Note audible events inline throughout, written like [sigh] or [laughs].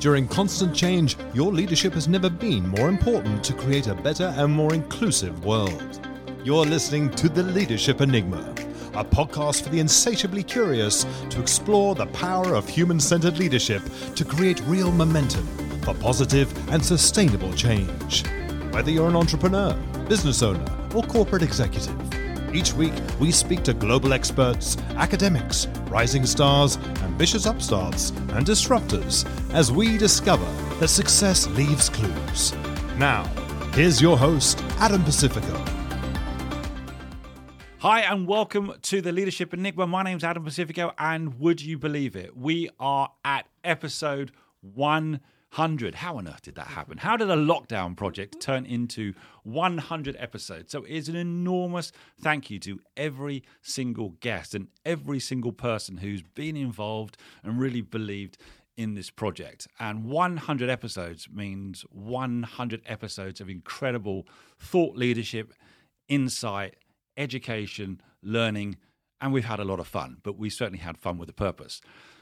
During constant change, your leadership has never been more important to create a better and more inclusive world. You're listening to The Leadership Enigma, a podcast for the insatiably curious to explore the power of human centered leadership to create real momentum for positive and sustainable change. Whether you're an entrepreneur, business owner, or corporate executive, each week we speak to global experts, academics, rising stars, ambitious upstarts, and disruptors as we discover that success leaves clues. Now, here's your host, Adam Pacifico. Hi, and welcome to the Leadership Enigma. My name's Adam Pacifico, and would you believe it? We are at episode 100. How on earth did that happen? How did a lockdown project turn into 100 episodes? So it's an enormous thank you to every single guest and every single person who's been involved and really believed in this project. And 100 episodes means 100 episodes of incredible thought leadership, insight, education, learning, and we've had a lot of fun, but we certainly had fun with a purpose.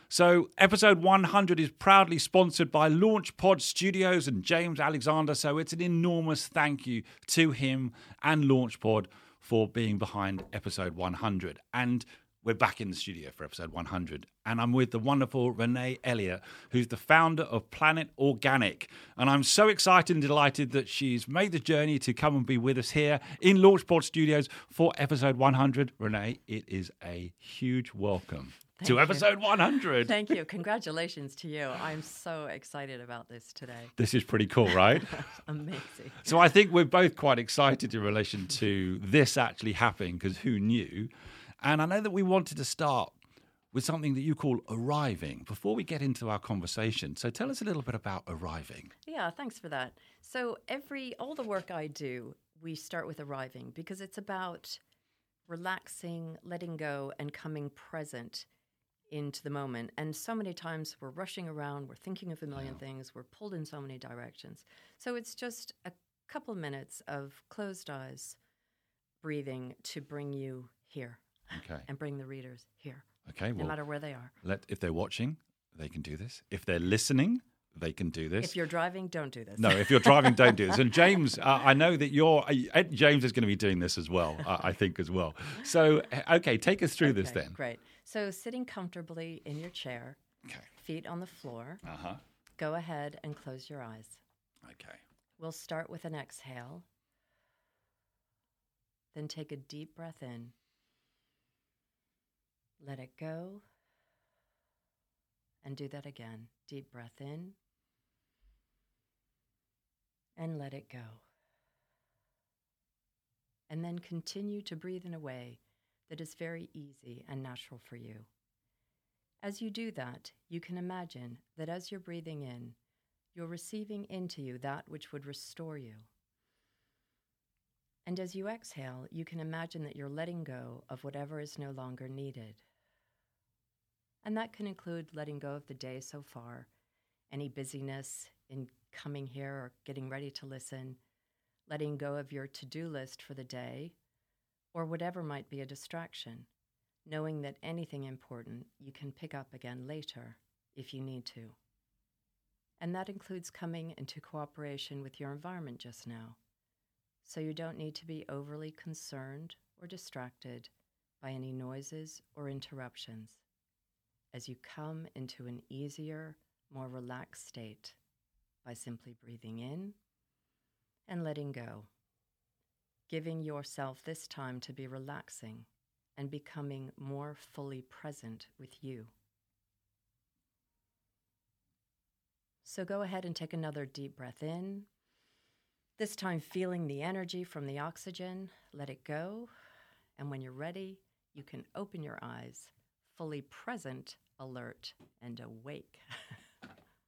So, episode 100 is proudly sponsored by LaunchPod Studios and James Alexander. So, it's an enormous thank you to him and LaunchPod for being behind episode 100. And we're back in the studio for episode 100. And I'm with the wonderful Renée Elliott, who's the founder of Planet Organic. And I'm so excited and delighted that she's made the journey to come and be with us here in LaunchPod Studios for episode 100. Renée, it is a huge welcome. Thank to you. episode 100. Thank you. Congratulations to you. I'm so excited about this today. This is pretty cool, right? [laughs] Amazing. so I think we're both quite excited in relation to this actually happening because who knew? And I know that we wanted to start with something that you call arriving before we get into our conversation. So tell us a little bit about arriving. Yeah, thanks for that. So every all the work I do, we start with arriving because it's about relaxing, letting go and coming present into the moment. And so many times we're rushing around, we're thinking of a million things, we're pulled in so many directions. So it's just a couple minutes of closed eyes, breathing to bring you here Okay. and bring the readers here, Okay. no Well, matter where they are. let, if they're watching, they can do this. If they're listening, they can do this. If you're driving, don't do this. No, if you're driving, don't do this. And [laughs] James, uh, I know that you're. Uh, James is going to be doing this as well. Uh, I think as well. So, uh, okay, take us through this then. Great. So sitting comfortably in your chair, Okay. feet on the floor, Uh huh. go ahead and close your eyes. Okay. We'll start with an exhale. Then take a deep breath in. Let it go. And do that again. Deep breath in. And let it go. And then continue to breathe in a way that is very easy and natural for you. As you do that, you can imagine that as you're breathing in, you're receiving into you that which would restore you. And as you exhale, you can imagine that you're letting go of whatever is no longer needed. And that can include letting go of the day so far, any busyness in coming here or getting ready to listen, letting go of your to do list for the day, or whatever might be a distraction, knowing that anything important you can pick up again later if you need to. And that includes coming into cooperation with your environment just now. So you don't need to be overly concerned or distracted by any noises or interruptions as you come into an easier, more relaxed state by simply breathing in and letting go, giving yourself this time to be relaxing and becoming more fully present with you. So go ahead and take another deep breath in. This time, feeling the energy from the oxygen, let it go. And when you're ready, you can open your eyes, fully present, alert, and awake. [laughs]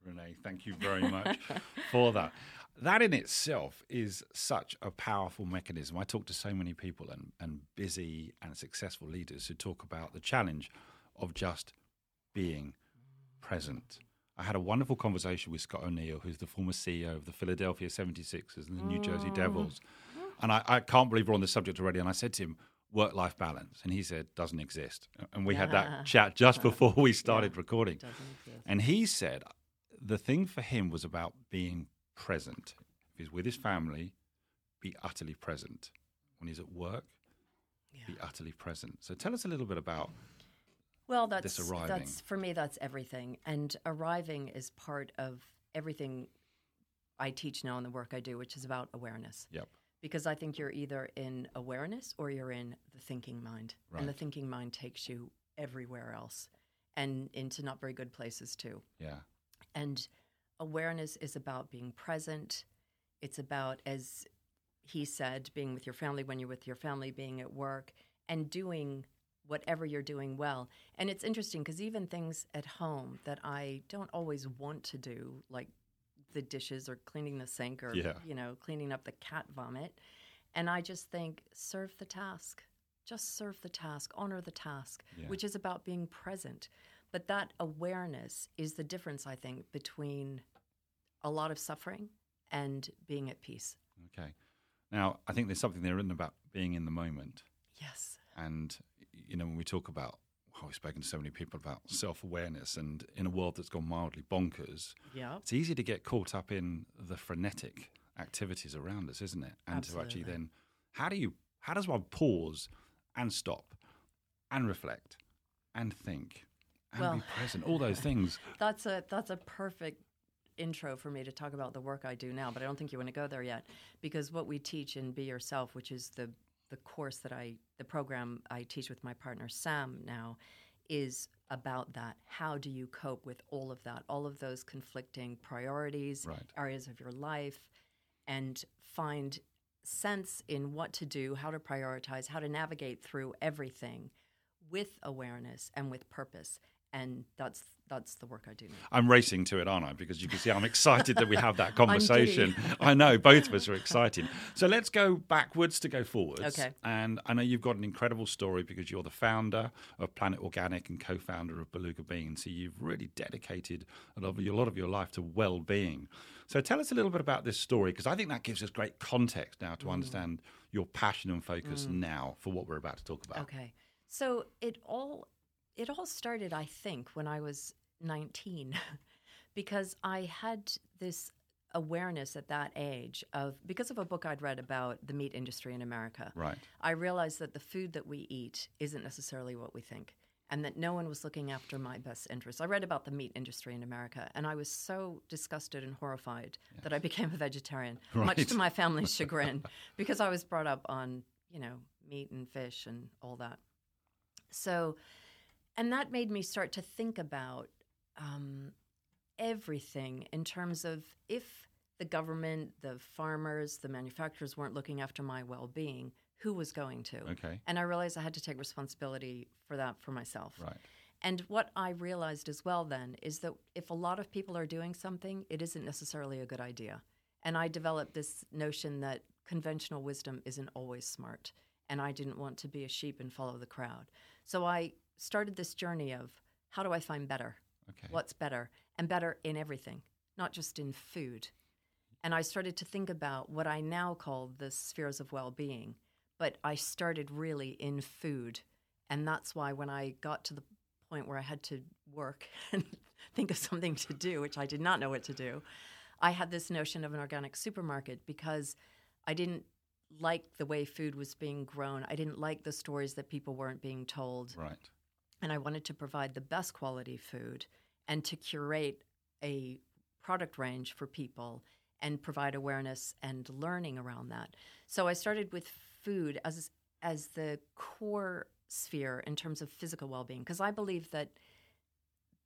Renée, thank you very much [laughs] for that. That in itself is such a powerful mechanism. I talk to so many people and, and busy and successful leaders who talk about the challenge of just being present. I had a wonderful conversation with Scott O'Neil, who's the former CEO of the Philadelphia 76ers and the New Jersey Devils. And I, I can't believe we're on the subject already. And I said to him, work life balance. And he said, doesn't exist. And we had that [laughs] chat just before we started recording. And he said the thing for him was about being present. If he's with his family, be utterly present. When he's at work, be utterly present. So tell us a little bit about Well, that's this arriving. that's for me. That's everything, and arriving is part of everything I teach now in the work I do, which is about awareness. yep. Because I think you're either in awareness or you're in the thinking mind, and the thinking mind takes you everywhere else, and into not very good places too. Yeah. And awareness is about being present. It's about, as he said, being with your family when you're with your family, being at work, and doing whatever you're doing well. And it's interesting because even things at home that I don't always want to do, like the dishes or cleaning the sink or, Yeah. you know, cleaning up the cat vomit. And I just think, serve the task. Just serve the task, honor the task, Yeah. which is about being present. But that awareness is the difference, I think, between a lot of suffering and being at peace. Okay. Now, I think there's something there written about being in the moment. Yes. And, you know, when we talk about, well, we've spoken to so many people about self awareness, and in a world that's gone mildly bonkers, Yeah. it's easy to get caught up in the frenetic activities around us, isn't it? And to actually then, how do you, how does one pause and stop and reflect and think and Well- be present? All those things. [laughs] That's a that's a perfect intro for me to talk about the work I do now, but I don't think you want to go there yet because what we teach in Be Yourself, which is the the course that I the program I teach with my partner Sam now is about that. How do you cope with all of that? All of those conflicting priorities, Right. areas of your life and find sense in what to do, how to prioritize, how to navigate through everything with awareness and with purpose. And that's that's the work I do now. I'm racing to it, aren't I? Because you can see I'm excited that we have that [laughs] conversation. I know both of us are excited. So let's go backwards to go forwards. Okay. And I know you've got an incredible story because you're the founder of Planet Organic and co-founder of Beluga Bean. So you've really dedicated a lot of your, a lot of your life to well-being. So tell us a little bit about this story because I think that gives us great context now to Mm. understand your passion and focus now for what we're about to talk about. Okay. So it all it all started, I think, when I was 19, [laughs] because I had this awareness at that age of because of a book I'd read about the meat industry in America. Right. I realized that the food that we eat isn't necessarily what we think. And that no one was looking after my best interests. I read about the meat industry in America, and I was so disgusted and horrified that I became a vegetarian, [laughs] much to my family's [laughs] chagrin, because I was brought up on, you know, meat and fish and all that. So, and that made me start to think about um, everything in terms of if the government, the farmers, the manufacturers weren't looking after my well being, who was going to? Okay. And I realized I had to take responsibility for that for myself. Right. And what I realized as well then is that if a lot of people are doing something, it isn't necessarily a good idea. And I developed this notion that conventional wisdom isn't always smart. And I didn't want to be a sheep and follow the crowd. So I started this journey of how do I find better? Okay. What's better? And better in everything, not just in food. And I started to think about what I now call the spheres of well being. But I started really in food. And that's why when I got to the point where I had to work [laughs] and think of something to do, which I did not know what to do, I had this notion of an organic supermarket because I didn't like the way food was being grown. I didn't like the stories that people weren't being told Right. And I wanted to provide the best quality food and to curate a product range for people and provide awareness and learning around that. So I started with food as as the core sphere in terms of physical well-being because I believe that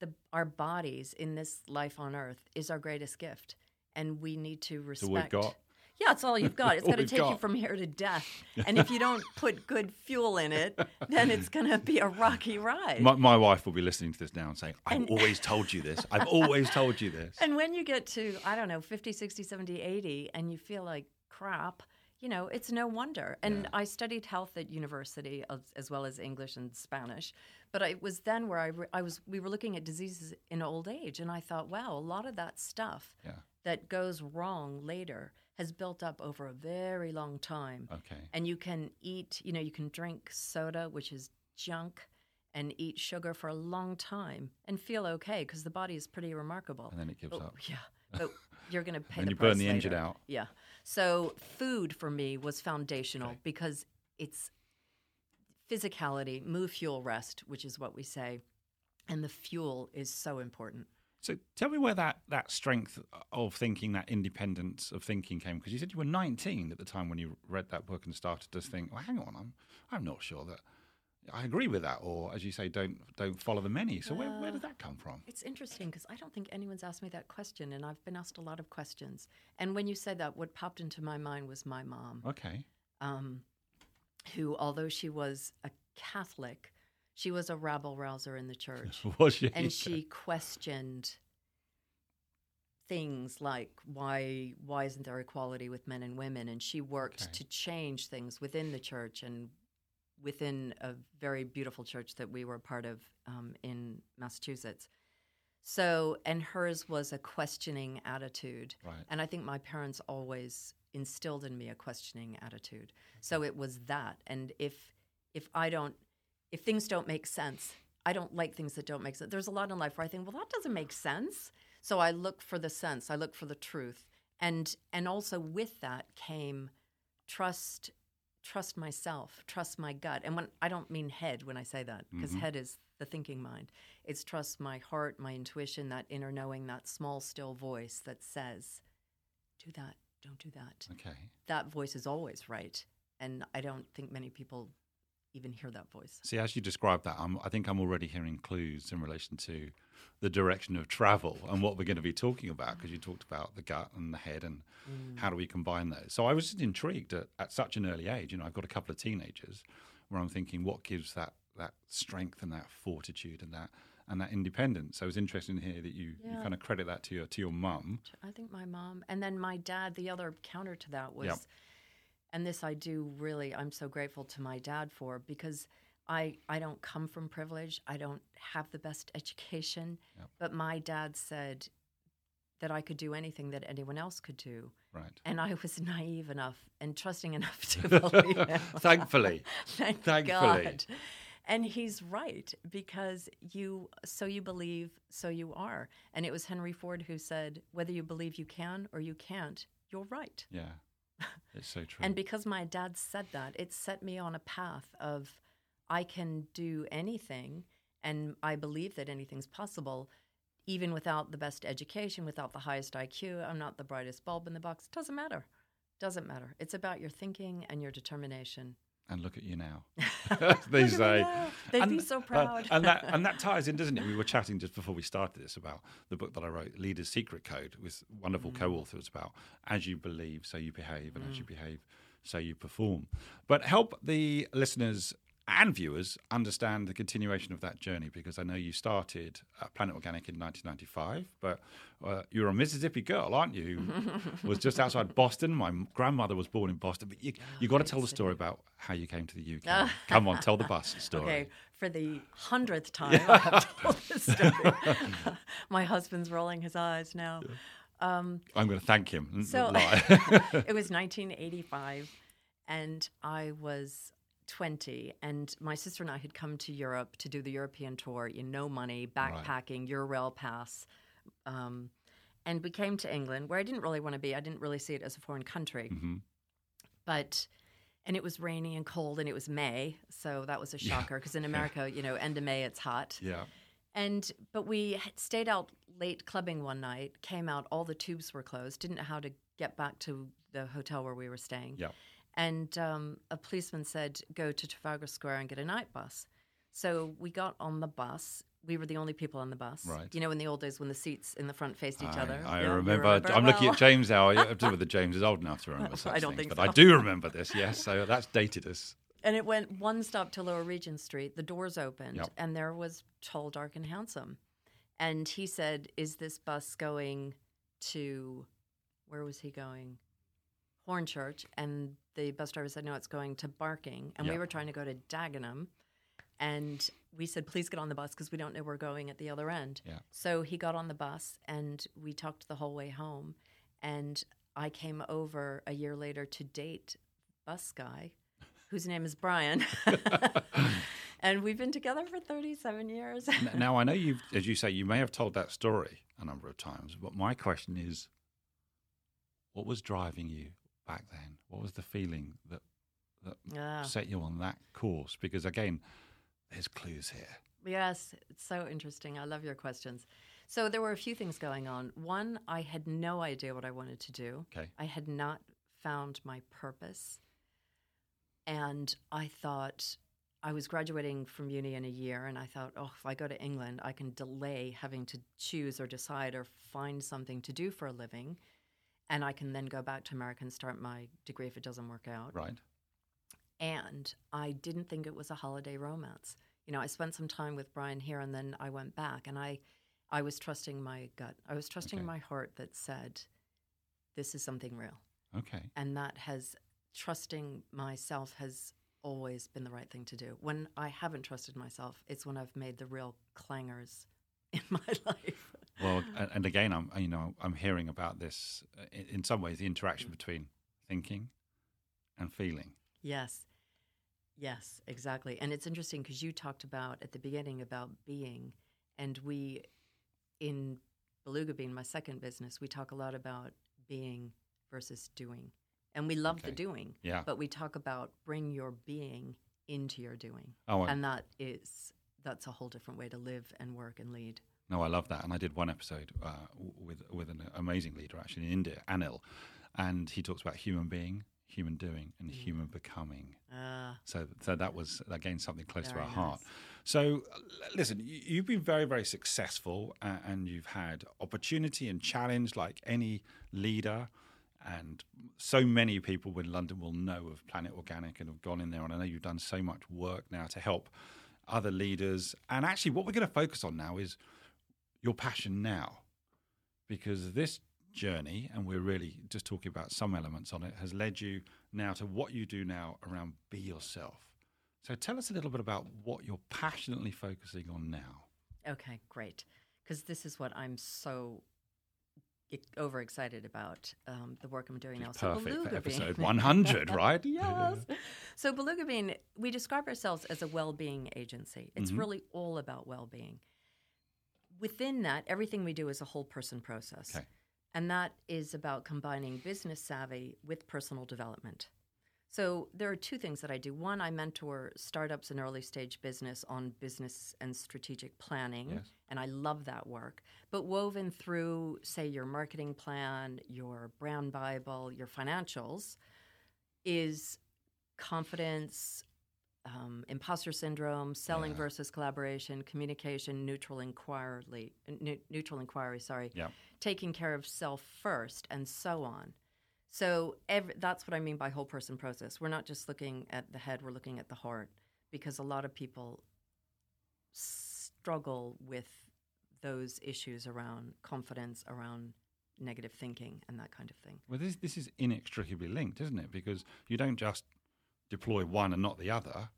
the our bodies in this life on earth is our greatest gift and we need to So respect got yeah, it's all you've got. It's [laughs] going to take you from here to death. [laughs] And if you don't put good fuel in it, then it's going to be a rocky ride. My, my wife will be listening to this now and saying, I've And- always told you this. I've always told you this. And when you get to, I don't know, 50, 60, 70, 80, and you feel like crap, you know, it's no wonder. And Yeah. I studied health at university as, as well as English and Spanish. But it was then where I, re- I was, we were looking at diseases in old age. And I thought, wow, a lot of that stuff Yeah. that goes wrong later has built up over a very long time. Okay. and you can eat you know you can drink soda which is junk and eat sugar for a long time and feel okay because the body is pretty remarkable. And then it gives But- up. Yeah, but [laughs] you're going to pay And you burn the engine out. Yeah. So food for me was foundational because it's physicality, move, fuel, rest, which is what we say, and the fuel is so important. So tell me where that, that strength of thinking, that independence of thinking came. Because you said you were 19 at the time when you read that book and started to think, well, hang on, I'm, I'm not sure that I agree with that. Or as you say, don't, don't follow the many. So where, where did that come from? It's interesting because I don't think anyone's asked me that question, and I've been asked a lot of questions. And when you said that, what popped into my mind was my mom, Okay. um, who, although she was a Catholic, she was a rabble rouser in the church. [laughs] Was she? and she questioned things like why why isn't there equality with men and women and she worked Okay. to change things within the church and within a very beautiful church that we were part of um, in massachusetts so and hers was a questioning attitude Right. and i think my parents always instilled in me a questioning attitude so it was that and if if i don't if things don't make sense i don't like things that don't make sense. There's a lot in life where i think well that doesn't make sense. So i look for the sense i look for the truth. And and also with that came trust trust myself trust my gut. And when i don't mean head when i say that because mm-hmm. head is the thinking mind. It's trust my heart my intuition that inner knowing that small still voice that says do that. Don't do that. Okay. that voice is always right. And i don't think many people even hear that voice See, as you described that, I'm, I think I'm already hearing clues in relation to the direction of travel and what we're going to be talking about because you talked about the gut and the head and mm. how do we combine those. So I was just intrigued at, at such an early age. You know, I've got a couple of teenagers where I'm thinking, what gives that that strength and that fortitude and that and that independence. So it was interesting to hear that you, you kind of credit that to your to your mum. I think my mom, and then my dad. The other counter to that was, Yep. And this I do really. I'm so grateful to my dad for because I I don't come from privilege. I don't have the best education, Yep. but my dad said that I could do anything that anyone else could do, Right. and I was naive enough and trusting enough to [laughs] believe him. Thankfully. [laughs] Thank Thankfully. God. And he's right because you so you believe, so you are. And it was Henry Ford who said, whether you believe you can or you can't, you're right. Yeah. It's so true. And because my dad said that, it set me on a path of I can do anything and I believe that anything's possible even without the best education, without the highest IQ. I'm not the brightest bulb in the box. It Doesn't matter. Doesn't matter. It's about your thinking and your determination. And look at you now. [laughs] [laughs] They say. They'd be so uh, proud. and that and that [laughs] ties in, doesn't it? We were chatting just before we started this about the book that I wrote, Leader's Secret Code, with wonderful Mm. co-authors about as you believe, so you behave, and as you behave, so you perform. But help the listeners and viewers understand the continuation of that journey because I know you started at Planet Organic in 1995, but uh, you're a Mississippi girl, aren't you? [laughs] Was just outside Boston. My grandmother was born in Boston, but you you got to tell the story about how you came to the UK. [laughs] Come on, tell the bus story. Okay, for the hundredth [laughs] time, I have told this story. My husband's rolling his eyes now. I'm going to thank him. So it was 1985, and I was 20, and my sister and I had come to Europe to do the European tour. You know, money, backpacking, Eurail pass. Um, and we came to England, where I didn't really want to be. I didn't really see it as a foreign country. Mhm. But, and it was rainy and cold, and it was May. So that was a shocker because in [laughs] America, you know, end of May, it's hot. yeah. And but we stayed out late clubbing one night. Came out, all the tubes were closed. Didn't know how to get back to the hotel where we were staying. Yeah. And um, a policeman said, "Go to Trafalgar Square and get a night bus." So we got on the bus. We were the only people on the bus. Right. You know, in the old days when the seats in the front faced each I, other. I Yeah, you remember. I'm looking at James [laughs] now. I don't know whether James is old enough to remember [laughs] such I don't things, think but I do remember this. Yes, so that's dated us. And it went one stop to Lower Regent Street. The doors opened, Yep. and there was tall, dark, and handsome. And he said, "Is this bus going to where was he going? Hornchurch?" And the bus driver said, "No, it's going to Barking." And we were trying to go to Dagenham, and we said, "Please get on the bus because we don't know where we're going at the other end." Yeah. So he got on the bus, and we talked the whole way home. And I came over a year later to date bus guy whose name is Brian. [laughs] and we've been together for 37 years. Now I know you've, as you say, you may have told that story a number of times, but my question is, what was driving you back then? What was the feeling that that Ah. set you on that course? Because again, there's clues here. Yes, it's so interesting. I love your questions. So there were a few things going on. One, I had no idea what I wanted to do. Okay. I had not found my purpose. And I thought I was graduating from uni in a year, and I thought, oh, if I go to England, I can delay having to choose or decide or find something to do for a living. And I can then go back to America and start my degree if it doesn't work out. Right. And I didn't think it was a holiday romance. You know, I spent some time with Brian here and then I went back and I I was trusting my gut. I was trusting Okay. my heart that said this is something real. Okay. And that has trusting myself has always been the right thing to do. When I haven't trusted myself, it's when I've made the real clangers [laughs] in my life. Well, and, again, I'm you know I'm hearing about this uh, in, some ways the interaction between thinking and feeling. Yes. Yes, exactly. And it's interesting because you talked about at the beginning about being, and we, in Beluga Bean, my second business, we talk a lot about being versus doing. And we love the doing, Yeah. but we talk about bring your being into your doing. Oh, and that is, that's a whole different way to live and work and lead. No, I love that, and I did one episode uh, with with an amazing leader actually in India, Anil, and he talks about human being, human doing, and human becoming. Ah, So, so that was again something close to our heart. So, listen, you- you've been very, very successful, uh, and you've had opportunity and challenge like any leader. And so many people in London will know of Planet Organic and have gone in there. And I know you've done so much work now to help other leaders. And actually, what we're going to focus on now is your passion now, because this journey, and we're really just talking about some elements on it, has led you now to what you do now around be yourself. So tell us a little bit about what you're passionately focusing on now. okay, great. Because this is what I'm so overexcited about um, the work I'm doing now. So Perfect for episode [laughs] 100, right? [laughs] yes. So Beluga Bean, we describe ourselves as a well-being agency. It's Mhm. really all about well-being. Within that, everything we do is a whole person process. Okay. And that is about combining business savvy with personal development. So there are two things that I do. One, I mentor startups and early stage business on business and strategic planning, Yes. and I love that work. But woven through, say, your marketing plan, your brand bible, your financials, is confidence, um, imposter syndrome, selling Yeah. versus collaboration, communication, neutral inquiry, ne- neutral inquiry. Sorry, Yeah. taking care of self first, and so on. So ev that's what I mean by whole person process. We're not just looking at the head; we're looking at the heart, because a lot of people struggle with those issues around confidence, around negative thinking, and that kind of thing. Well, this, this is inextricably linked, isn't it? Because you don't just deploy one and not the other.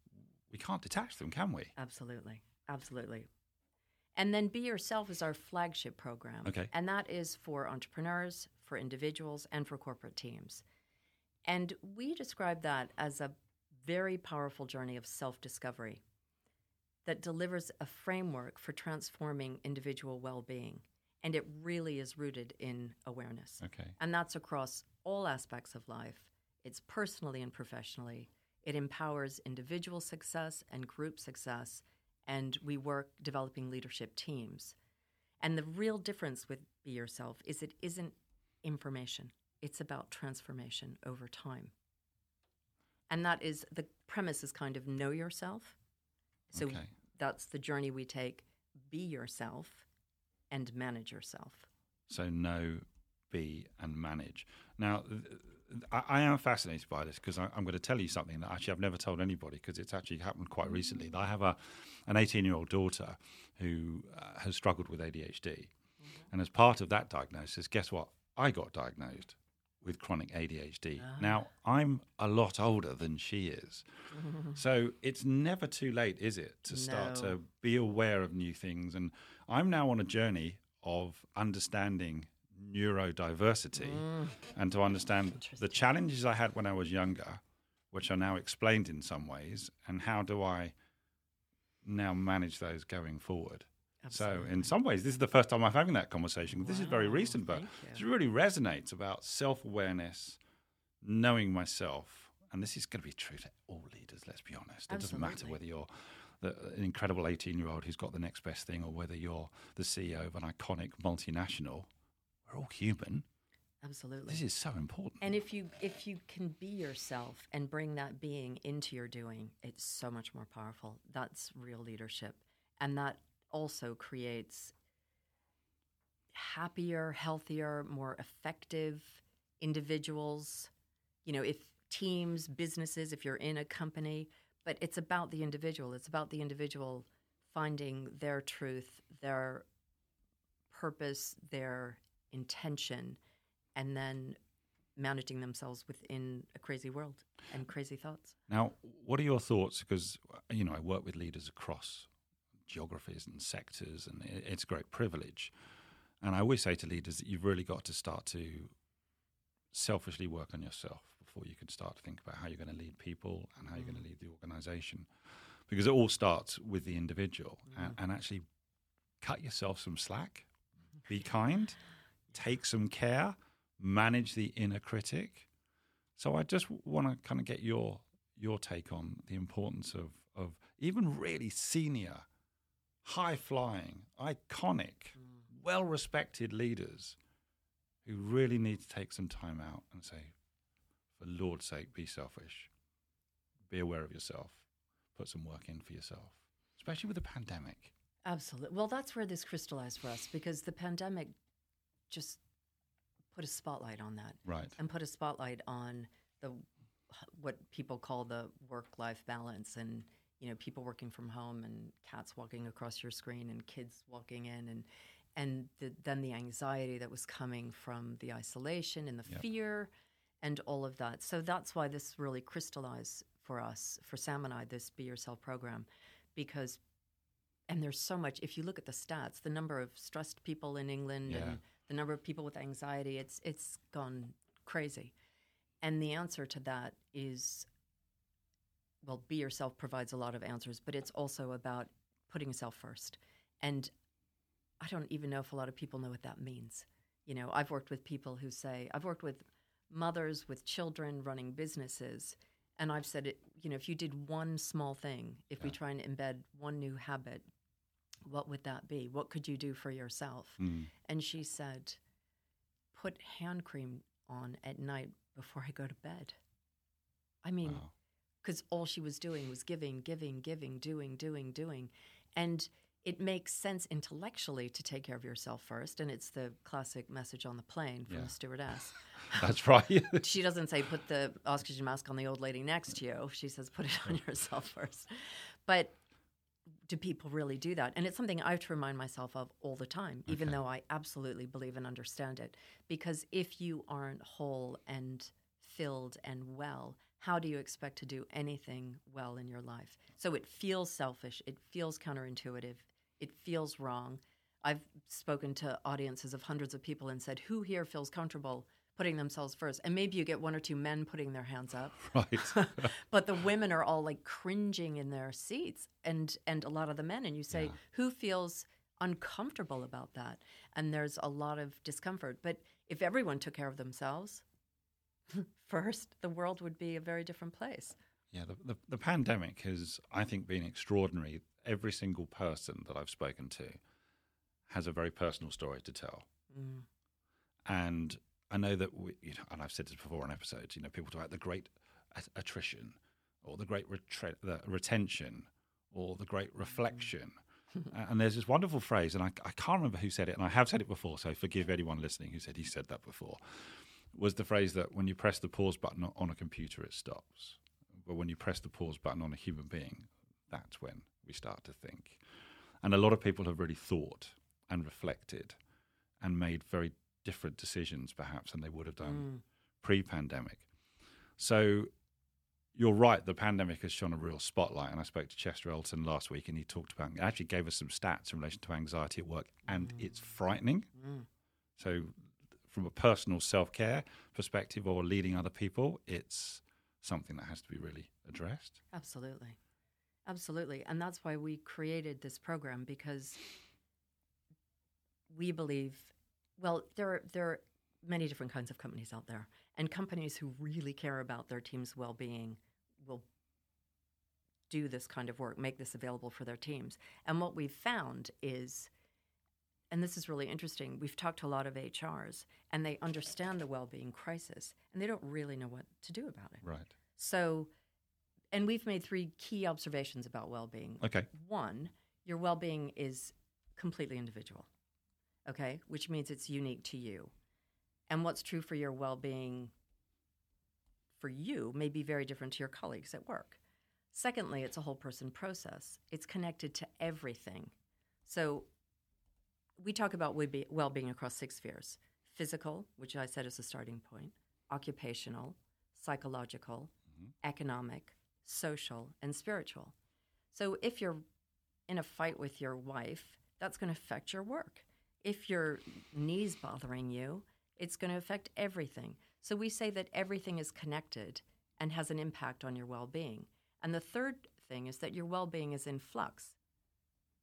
We can't detach them, can we? Absolutely. Absolutely. And then Be Yourself is our flagship program. Okay. And that is for entrepreneurs, for individuals, and for corporate teams. And we describe that as a very powerful journey of self discovery that delivers a framework for transforming individual well being. And it really is rooted in awareness. Okay. And that's across all aspects of life. It's personally and professionally. It empowers individual success and group success. And we work developing leadership teams. And the real difference with Be Yourself is it isn't information, it's about transformation over time. And that is the premise is kind of know yourself. So Okay. that's the journey we take be yourself and manage yourself. So know, be, and manage. Now, I, I am fascinated by this because I'm going to tell you something that actually I've never told anybody because it's actually happened quite recently. I have a an 18 year old daughter who uh, has struggled with ADHD, and as part of that diagnosis, guess what? I got diagnosed with chronic ADHD. Now I'm a lot older than she is, [laughs] so it's never too late, is it, to start No. to be aware of new things? And I'm now on a journey of understanding neurodiversity and to understand the challenges I had when I was younger, which are now explained in some ways, and how do I now manage those going forward? So, in some ways, this is the first time I'm having that conversation. This is very recent, but it really resonates about self awareness, knowing myself. And this is going to be true to all leaders, let's be honest. It doesn't matter whether you're the, an incredible 18 year old who's got the next best thing or whether you're the CEO of an iconic multinational. We're all human. Absolutely. This is so important. And if you if you can be yourself and bring that being into your doing, it's so much more powerful. That's real leadership. And that also creates happier, healthier, more effective individuals. You know, if teams, businesses, if you're in a company, but it's about the individual. It's about the individual finding their truth, their purpose, their intention, and then managing themselves within a crazy world and crazy thoughts. Now, what are your thoughts? Because you know, I work with leaders across geographies and sectors, and it's a great privilege. And I always say to leaders that you've really got to start to selfishly work on yourself before you can start to think about how you're going to lead people and how you're going to mm. lead the organization, because it all starts with the individual. And, mm. and actually, cut yourself some slack, mm-hmm. be kind, take some care, manage the inner critic. So I just want to kind of get your your take on the importance of of even really senior, high flying, iconic, mm. well respected leaders who really need to take some time out and say, for Lord's sake, be selfish, be aware of yourself, put some work in for yourself, especially with the pandemic. Absolutely. Well, that's where this crystallized for us because the pandemic just put a spotlight on that Right. and put a spotlight on the what people call the work-life balance and you know people working from home and cats walking across your screen and kids walking in and and the, then the anxiety that was coming from the isolation and the Yep. fear and all of that. So that's why this really crystallized for us, for Sam and I, this Be Yourself program, because and there's so much. If you look at the stats, the number of stressed people in England Yeah. and the number of people with anxiety, it's it's gone crazy. And the answer to that is well, be yourself provides a lot of answers, but it's also about putting yourself first. And I don't even know if a lot of people know what that means. You know, I've worked with people who say, I've worked with mothers with children running businesses, and I've said, it, you know, if you did one small thing, if we try and embed one new habit, what would that be? What could you do for yourself? Mm. And she said, put hand cream on at night before I go to bed. I mean, Wow. because all she was doing was giving, giving, giving, doing, doing, doing. And it makes sense intellectually to take care of yourself first. And it's the classic message on the plane from Yeah. the stewardess. [laughs] That's right. [laughs] she doesn't say put the oxygen mask on the old lady next to you. She says put it on yourself first. But do people really do that? And it's something I have to remind myself of all the time, even though I absolutely believe and understand it. Because if you aren't whole and filled and well, how do you expect to do anything well in your life? So it feels selfish, it feels counterintuitive, it feels wrong. I've spoken to audiences of hundreds of people and said, Who here feels comfortable putting themselves first? And maybe you get one or two men putting their hands up [laughs] right. [laughs] but the women are all like cringing in their seats and and a lot of the men and you say Yeah. who feels uncomfortable about that and there's a lot of discomfort but if everyone took care of themselves [laughs] first the world would be a very different place Yeah, the, the, the pandemic has, I think, been extraordinary. Every single person that I've spoken to has a very personal story to tell. Mm. And I know that, we, you know, and I've said this before on episodes, you know, people talk about the great attrition or the great retre- the retention or the great reflection. [laughs] And there's this wonderful phrase, and I, I can't remember who said it, and I have said it before, so forgive anyone listening who said he said that before, was the phrase that when you press the pause button on a computer, it stops. But when you press the pause button on a human being, that's when we start to think. And a lot of people have really thought and reflected and made very different decisions, perhaps, than they would have done Mm. pre pandemic. So you're right, the pandemic has shone a real spotlight. And I spoke to Chester Elton last week, and he talked about, actually gave us some stats in relation to anxiety at work, and it's frightening. Mm. So, from a personal self care perspective or leading other people, it's something that has to be really addressed. absolutely Absolutely. And that's why we created this program because we believe, well, there are, there are many different kinds of companies out there. And companies who really care about their team's well being will do this kind of work, make this available for their teams. And what we've found is, and this is really interesting, we've talked to a lot of HRs and they understand the well being crisis and they don't really know what to do about it. Right. So, and we've made three key observations about well being. Okay. One, your well being is completely individual, okay, which means it's unique to you. And what's true for your well being for you may be very different to your colleagues at work. Secondly, it's a whole person process, it's connected to everything. So, we talk about well being across six spheres physical, which I said is a starting point, occupational, psychological, mm-hmm. economic, social, and spiritual. So if you're in a fight with your wife, that's going to affect your work. If your knee's bothering you, it's going to affect everything. So we say that everything is connected and has an impact on your well being. And the third thing is that your well being is in flux.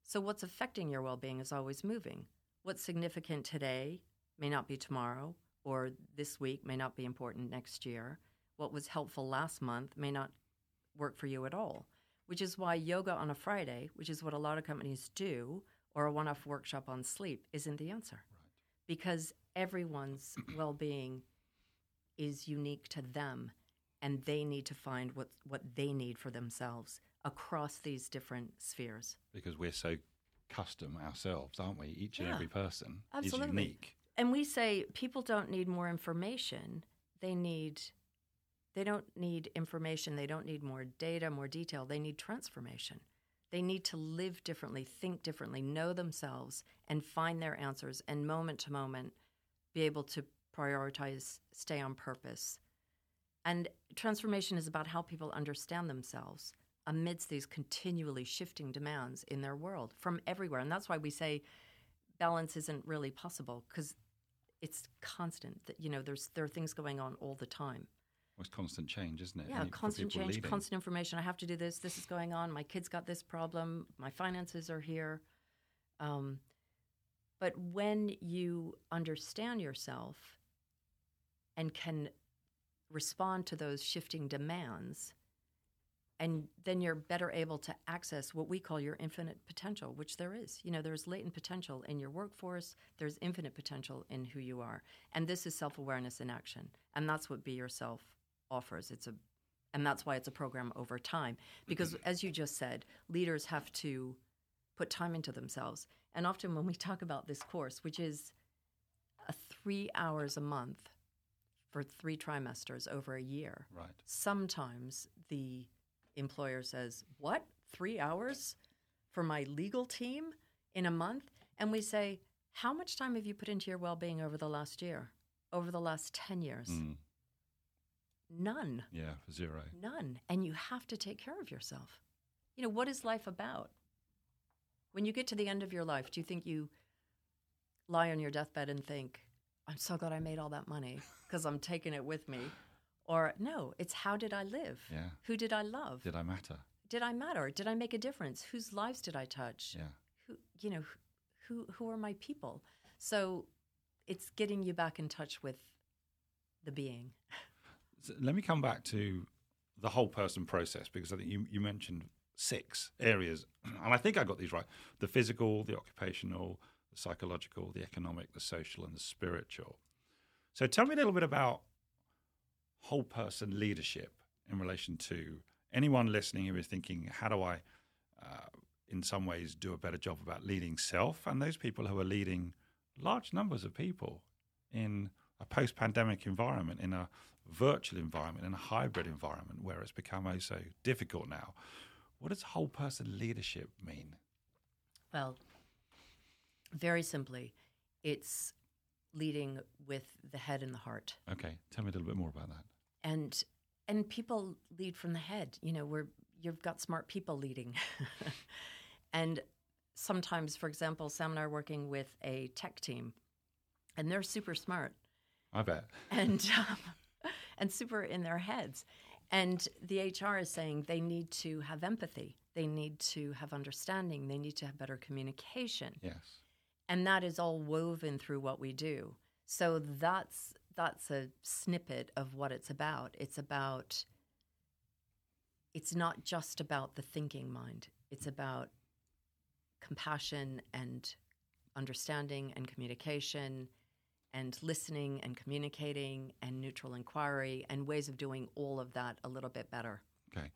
So what's affecting your well being is always moving. What's significant today may not be tomorrow, or this week may not be important next year. What was helpful last month may not work for you at all, which is why yoga on a Friday, which is what a lot of companies do, or a one off workshop on sleep, isn't the answer. Right. Because everyone's [clears throat] well being is unique to them, and they need to find what, what they need for themselves across these different spheres. Because we're so custom ourselves, aren't we? Each and Yeah, every person absolutely. is unique. And we say people don't need more information. They need they don't need information, they don't need more data, more detail. They need transformation. They need to live differently, think differently, know themselves and find their answers and moment to moment be able to prioritize, stay on purpose. And transformation is about how people understand themselves amidst these continually shifting demands in their world from everywhere. And that's why we say balance isn't really possible because it's constant. That you know, there's there are things going on all the time. Well, it's constant change, isn't it? Yeah, And constant change, leading. constant information. I have to do this. This is going on. My kid's got this problem. My finances are here. Um, but when you understand yourself and can respond to those shifting demands, and then you're better able to access what we call your infinite potential, which there is. You know, there's latent potential in your workforce, there's infinite potential in who you are. And this is self awareness in action. And that's what Be Yourself offers. It's a and that's why it's a program over time. Because as you just said, leaders have to put time into themselves. And often when we talk about this course, which is a three hours a month for three trimesters over a year, Right. sometimes the employer says, What? Three hours for my legal team in a month? And we say, How much time have you put into your well being over the last year? Over the last 10 years? Mm, None. yeah, zero. None. And you have to take care of yourself. You know, what is life about? When you get to the end of your life, do you think you lie on your deathbed and think, I'm so glad I made all that money because I'm taking it with me? Or no, it's how did I live? Yeah. Who did I love? Did I matter? Did I matter? Did I make a difference? Whose lives did I touch? Yeah. Who, you know, who who are my people? So it's getting you back in touch with the being. [laughs] Let me come back to the whole person process because I think you, you mentioned six areas, [clears throat] and I think I got these right: the physical, the occupational, the psychological, the economic, the social, and the spiritual. So tell me a little bit about whole person leadership in relation to anyone listening who is thinking, how do I, uh, in some ways, do a better job about leading self, and those people who are leading large numbers of people in a post-pandemic environment, in a virtual environment, and a hybrid environment where it's become oh so difficult now. What does whole person leadership mean? Well, very simply, it's leading with the head and the heart. Okay, tell me a little bit more about that. And and people lead from the head. You know, we're you've got smart people leading. [laughs] and sometimes, for example, Sam and I are working with a tech team, and they're super smart I bet. and [laughs] um, and super in their heads. And the HR is saying they need to have empathy, they need to have understanding, they need to have better communication. Yes. And that is all woven through what we do. So that's that's a snippet of what it's about. It's about it's not just about the thinking mind. It's about compassion and understanding and communication and listening and communicating and neutral inquiry and ways of doing all of that a little bit better. Okay.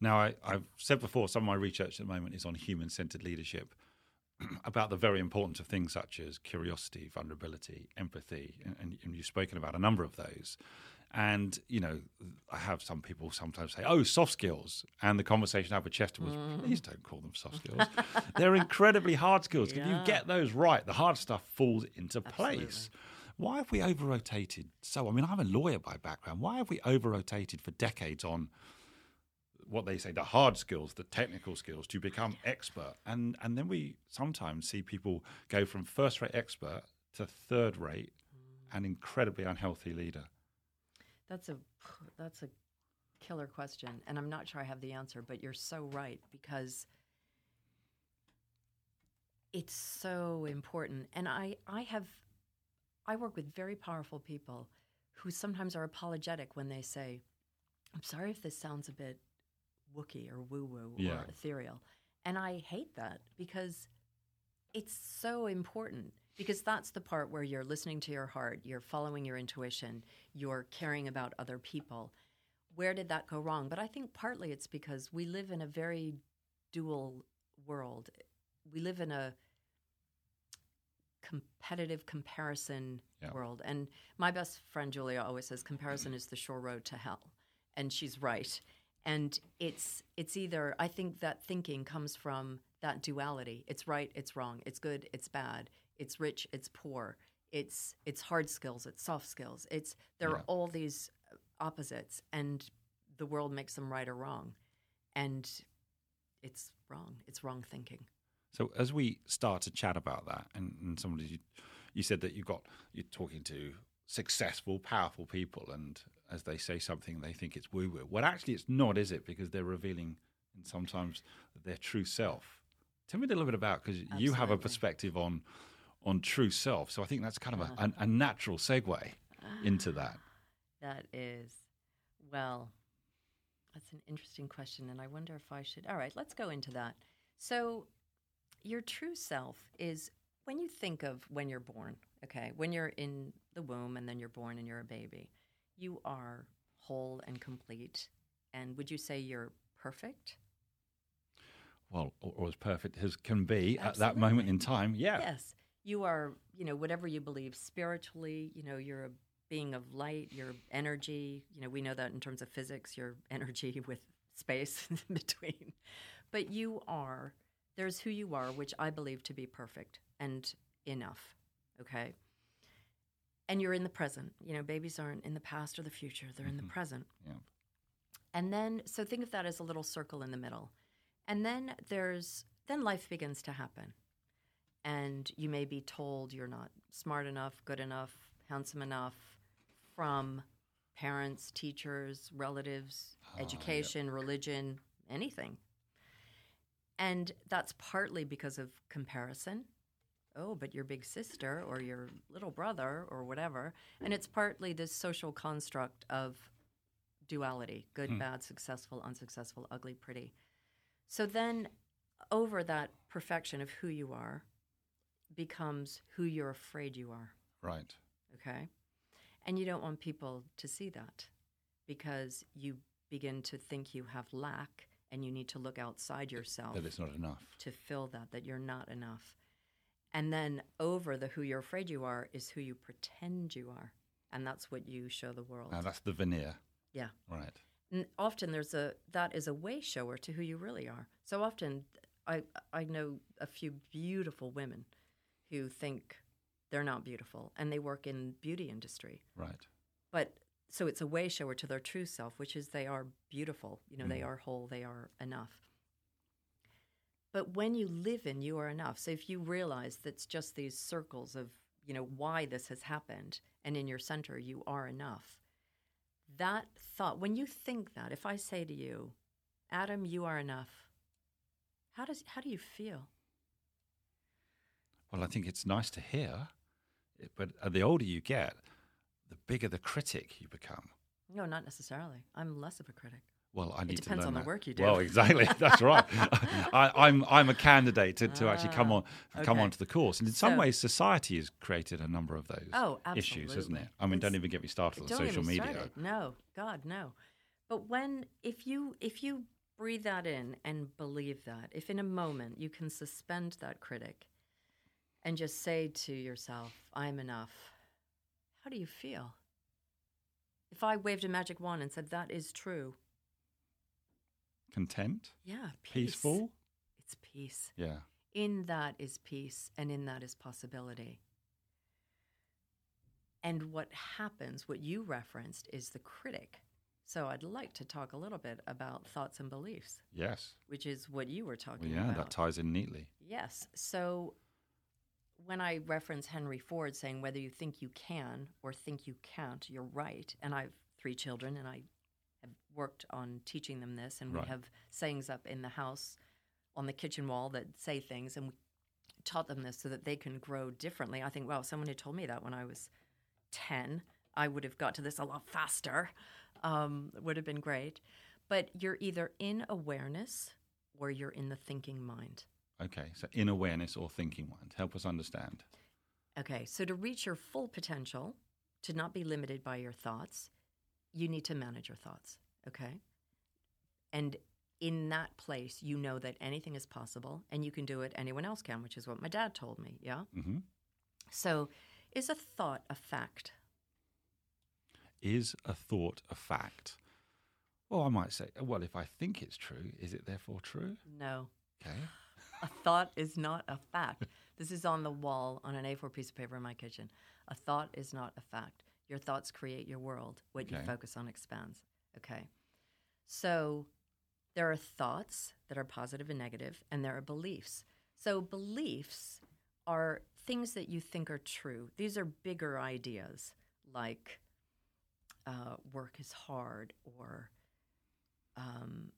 Now, I, I've said before, some of my research at the moment is on human centered leadership [clears throat] about the very importance of things such as curiosity, vulnerability, empathy. And, and you've spoken about a number of those. And, you know, I have some people sometimes say, oh, soft skills. And the conversation I have with Chester was, mm. please don't call them soft skills. They're incredibly hard skills. If you get those right, the hard stuff falls into Absolutely. place. Why have we over rotated so? I mean, I'm a lawyer by background. Why have we over rotated for decades on what they say the hard skills, the technical skills to become expert? And and then we sometimes see people go from first rate expert to third rate mm. and incredibly unhealthy leader. That's a that's a killer question, and I'm not sure I have the answer, but you're so right because it's so important. And I I have I work with very powerful people who sometimes are apologetic when they say, "I'm sorry if this sounds a bit wookie or woo woo Yeah. or ethereal," and I hate that because it's so important because that's the part where you're listening to your heart, you're following your intuition, you're caring about other people. Where did that go wrong? But I think partly it's because we live in a very dual world. We live in a competitive comparison Yeah. world. And my best friend Julia always says comparison is the sure road to hell. And she's right. And it's it's either I think that thinking comes from that duality. It's right, it's wrong, it's good, it's bad, it's rich, it's poor, it's it's hard skills, it's soft skills. It's there Yeah. are all these opposites and the world makes them right or wrong. And it's wrong. It's wrong thinking. So as we start to chat about that, and, and somebody you, you said that you got you're talking to successful, powerful people, and as they say something, they think it's woo woo. Well, actually, it's not, is it? Because they're revealing sometimes their true self. Tell me a little bit about because you have a perspective on on true self. So I think that's kind of a, uh-huh. a, a natural segue ah, into that. That is, well, that's an interesting question. And I wonder if I should. All right, let's go into that. So, your true self is when you think of when you're born, okay, when you're in the womb and then you're born and you're a baby, you are whole and complete. And would you say you're perfect? Well, or, as perfect as can be at that moment in time. Yeah. Yes. You are, you know, whatever you believe spiritually, you know, you're a being of light, your energy, you know, we know that in terms of physics, your [laughs] energy with space in [laughs] between. But you are, there's who you are, which I believe to be perfect and enough. Okay. And you're in the present. You know, babies aren't in the past or the future, they're in the mm-hmm. present. Yeah. And then, so think of that as a little circle in the middle. And then there's, then life begins to happen. And you may be told you're not smart enough, good enough, handsome enough from parents, teachers, relatives, ah, education, religion, anything. And that's partly because of comparison. Oh, but your big sister or your little brother or whatever. And it's partly this social construct of duality good, hmm. bad, successful, unsuccessful, ugly, pretty. So then, over that perfection of who you are becomes who you're afraid you are, Right. okay? And you don't want people to see that because you begin to think you have lack and you need to look outside yourself That it's not enough. to fill that, that you're not enough. And then over the who you're afraid you are is who you pretend you are. And that's what you show the world. Now that's the veneer. yeah. Right. And often there's a that is a way shower to who you really are. So often I I know a few beautiful women who think they're not beautiful and they work in beauty industry. Right. But so it's a way shower to their true self, which is they are beautiful. You know, they mm. are whole, they are enough. But when you live in you are enough. So if you realize that's just these circles of, you know, why this has happened and in your center you are enough, that thought, when you think that, if I say to you, Adam, you are enough, how, does, how do you feel? Well, I think it's nice to hear, but the older you get, the bigger the critic you become. No, not necessarily. I'm less of a critic. Well, I need to depends learn on the work you do. Well, exactly. [laughs] That's right. [laughs] I, I'm I'm a candidate to, to actually come on Ah, come okay. onto the course, and in some So- ways, society has created a number of those Oh, issues, hasn't it? I mean, don't even get me started on social me media. started. No, God, no. But when if you if you breathe that in and believe that, if in a moment you can suspend that critic and just say to yourself, "I'm enough," how do you feel? If I waved a magic wand and said that is true, Content, yeah, peace. peaceful. It's peace. Yeah. In that is peace, and in that is possibility. And what happens, what you referenced, is the critic. So I'd like to talk a little bit about thoughts and beliefs, Yes. which is what you were Well, talking yeah, about. Yeah, that ties in neatly. Yes. So when I reference Henry Ford saying whether you think you can or think you can't, you're right. And I have three children and I have worked on teaching them this. And Right. we have sayings up in the house on the kitchen wall that say things. And we taught them this so that they can grow differently. I think, wow, someone had told me that when I was 10, I would have got to this a lot faster. Um, it would have been great. But you're either in awareness or you're in the thinking mind. Okay, so in awareness or thinking mind. Help us understand. Okay, so to reach your full potential, to not be limited by your thoughts, you need to manage your thoughts. Okay? And in that place, you know that anything is possible and you can do it, anyone else can, which is what my dad told me. Yeah? hmm So, is a thought a fact? Is a thought a fact? Well, I might say, well, if I think it's true, is it therefore true? No. Okay. A thought is not a fact. This is on the wall on an A4 piece of paper in my kitchen. A thought is not a fact. Your thoughts create your world. What you focus on expands. Okay. So there are thoughts that are positive and negative, and there are beliefs. So beliefs are things that you think are true. These are bigger ideas like uh, work is hard or um,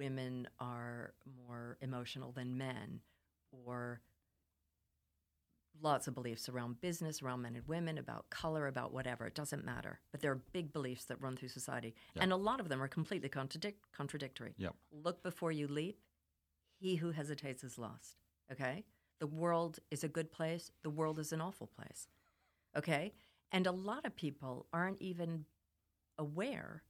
women are more emotional than men, or lots of beliefs around business, around men and women, about color, about whatever. It doesn't matter. But there are big beliefs that run through society. Yeah. And a lot of them are completely contradic- contradictory. Yep. Look before you leap. He who hesitates is lost. Okay? The world is a good place. The world is an awful place. Okay? And a lot of people aren't even aware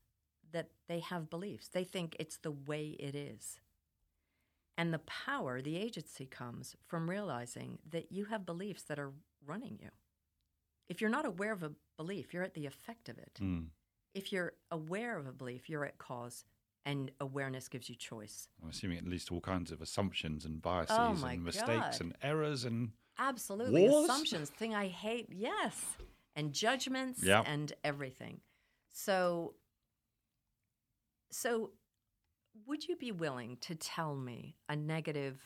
that they have beliefs. They think it's the way it is. And the power, the agency comes from realizing that you have beliefs that are running you. If you're not aware of a belief, you're at the effect of it. Mm. If you're aware of a belief, you're at cause, and awareness gives you choice. I'm assuming it leads to all kinds of assumptions and biases Oh and mistakes God. and errors and Absolutely. Wars? Assumptions, thing I hate, yes. And judgments Yep. and everything. So so would you be willing to tell me a negative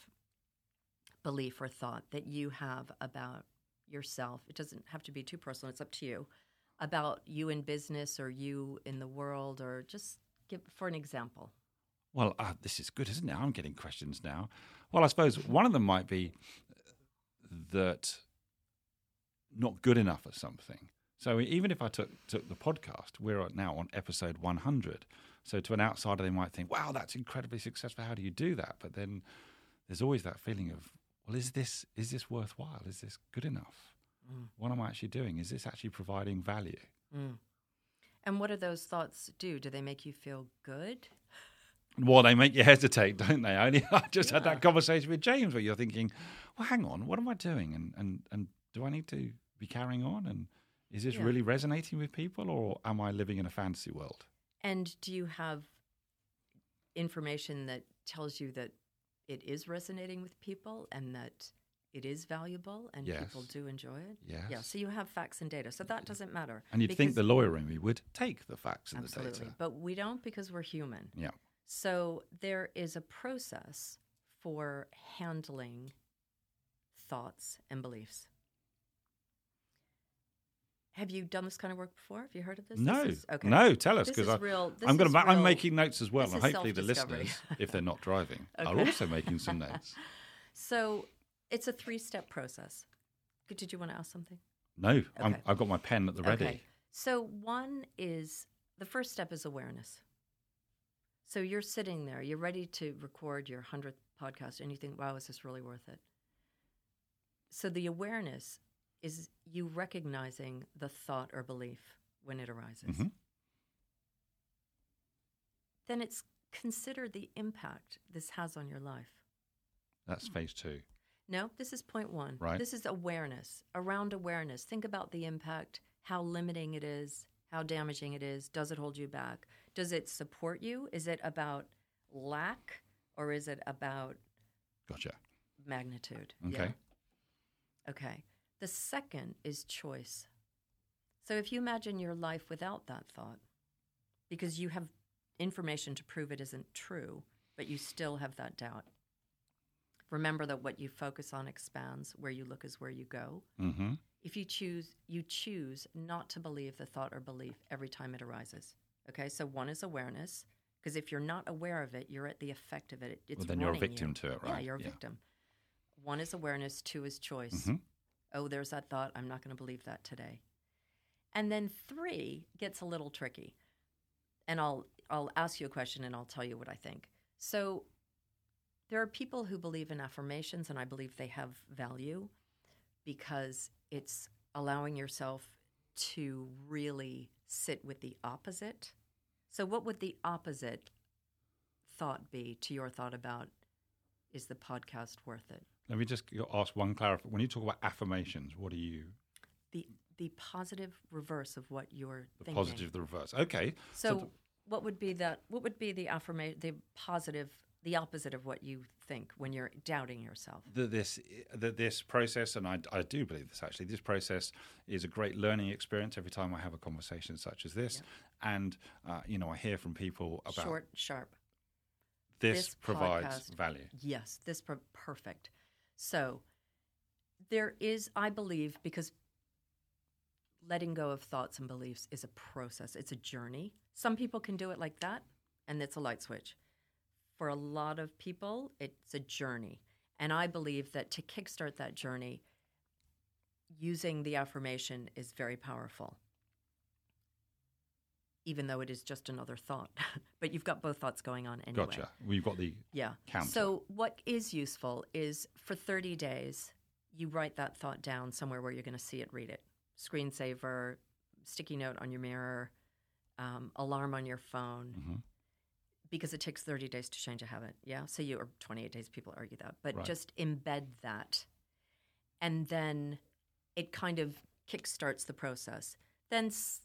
belief or thought that you have about yourself? It doesn't have to be too personal, it's up to you. About you in business or you in the world or just give for an example. Well, uh, this is good, isn't it? I'm getting questions now. Well, I suppose one of them might be that not good enough at something. So even if I took took the podcast, we're now on episode 100. So to an outsider, they might think, "Wow, that's incredibly successful. How do you do that?" But then there's always that feeling of, "Well, is this is this worthwhile? Is this good enough? Mm. What am I actually doing? Is this actually providing value?" Mm. And what do those thoughts do? Do they make you feel good? Well, they make you hesitate, don't they? I only [laughs] I just had that conversation with James where you're thinking, well, hang on, what am I doing? And and and do I need to be carrying on? And is this Yeah. really resonating with people, or am I living in a fantasy world? And do you have information that tells you that it is resonating with people and that it is valuable and people do enjoy it? Yes. Yeah. So you have facts and data. So that doesn't matter. And you'd think the lawyer in me would take the facts and absolutely, the data. but we don't because we're human. Yeah. So there is a process for handling thoughts and beliefs. Have you done this kind of work before? Have you heard of this? No, This is- okay. no, tell us because is real- this I'm going to. I'm making notes as well, and hopefully the listeners, [laughs] if they're not driving, are also making some [laughs] notes. So it's a three-step process. Did you want to ask something? No, I'm, Okay. I've got my pen at the ready. Okay. So one is the first step is awareness. So you're sitting there, you're ready to record your hundredth podcast, and you think, "Wow, is this really worth it?" So the awareness is you recognizing the thought or belief when it arises. Mhm. Then it's consider the impact this has on your life. That's phase two. No, this is point one. Right. This is awareness. Around awareness, think about the impact, how limiting it is, how damaging it is. Does it hold you back? Does it support you? Is it about lack or is it about Gotcha. magnitude? Okay. Okay. The second is choice. So if you imagine your life without that thought, because you have information to prove it isn't true, but you still have that doubt. Remember that what you focus on expands, where you look is where you go. Mm-hmm. If you choose you choose not to believe the thought or belief every time it arises. Okay? So one is awareness, because if you're not aware of it, you're at the effect of it. It's Well, then you're a running you. victim to it, right? Yeah, you're a Yeah. victim. One is awareness, two is choice. Mhm. Oh, there's that thought. I'm not going to believe that today. And then three gets a little tricky. And I'll I'll ask you a question and I'll tell you what I think. So there are people who believe in affirmations and I believe they have value because it's allowing yourself to really sit with the opposite. So what would the opposite thought be to your thought about is the podcast worth it? Let me just ask one clarify. When you talk about affirmations, what are you? the the positive reverse of what you're The thinking. positive, the reverse. Okay. So, th- what would be that? What would be the affirmation? The positive, the opposite of what you think when you're doubting yourself. that this that this process, and I, I do believe this actually, this process is a great learning experience every time I have a conversation such as this, and uh, you know I hear from people about Short, sharp. this, this provides podcast- value. Yes, this per- perfect. So, there is, I believe, because letting go of thoughts and beliefs is a process. It's a journey. Some people can do it like that, and it's a light switch. For a lot of people, it's a journey. And I believe that to kickstart that journey, using the affirmation is very powerful, even though it is just another thought. [laughs] but you've got both thoughts going on anyway. Gotcha. We've got the Yeah. counter. So what is useful is for 30 days, you write that thought down somewhere where you're going to see it, read it. Screensaver, sticky note on your mirror, um, alarm on your phone, Mhm. because it takes 30 days to change a habit. Yeah. So you, or 28 days, people argue that, but Right. just embed that. And then it kind of kickstarts the process. Then s-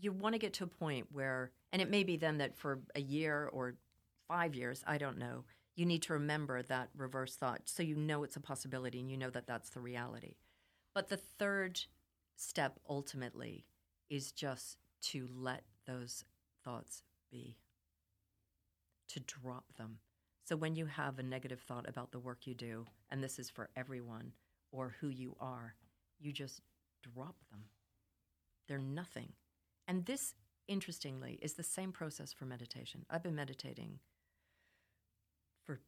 you want to get to a point where, and it may be then that for a year or five years, I don't know, you need to remember that reverse thought so you know it's a possibility and you know that that's the reality. But the third step ultimately is just to let those thoughts be, to drop them. So when you have a negative thought about the work you do, and this is for everyone, or who you are, you just drop them. They're nothing. And this, interestingly, is the same process for meditation. I've been meditating for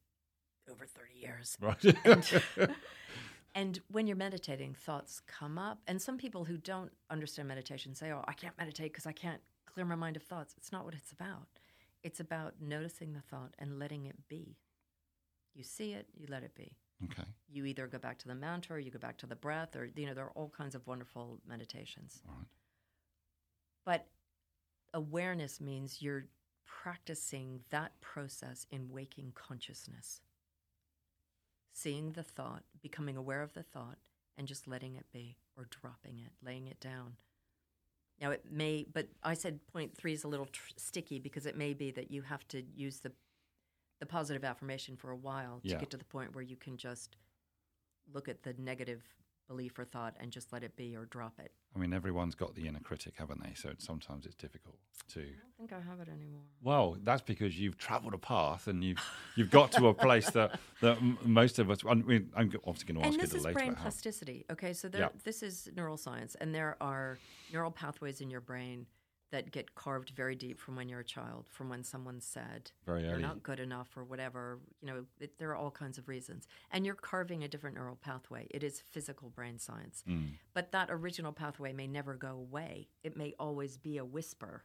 over 30 years. [laughs] right. [laughs] And when you're meditating, thoughts come up. And some people who don't understand meditation say, Oh, I can't meditate because I can't clear my mind of thoughts. It's not what it's about. It's about noticing the thought and letting it be. You see it, you let it be. okay. You either go back to the mantra or you go back to the breath, or, you know, there are all kinds of wonderful meditations. All right. But awareness means you're practicing that process in waking consciousness. Seeing the thought, becoming aware of the thought, and just letting it be or dropping it, laying it down. Now, it may, but I said point three is a little tr- sticky because it may be that you have to use the, the positive affirmation for a while to Yeah. get to the point where you can just look at the negative belief or thought and just let it be or drop it. I mean, everyone's got the inner critic, haven't they? So sometimes it's difficult to. I don't think I have it anymore. Well, that's because you've travelled a path and you've you've got to a place that that m- most of us. I mean, I'm obviously going to ask And you this a is little later brain plasticity. Okay, so there, Yeah. this is neuroscience, and there are neural pathways in your brain that get carved very deep from when you're a child, from when someone said Very you're early. not good enough or whatever. You know, it, there are all kinds of reasons, and you're carving a different neural pathway. It is physical brain science, Mm. but that original pathway may never go away. It may always be a whisper,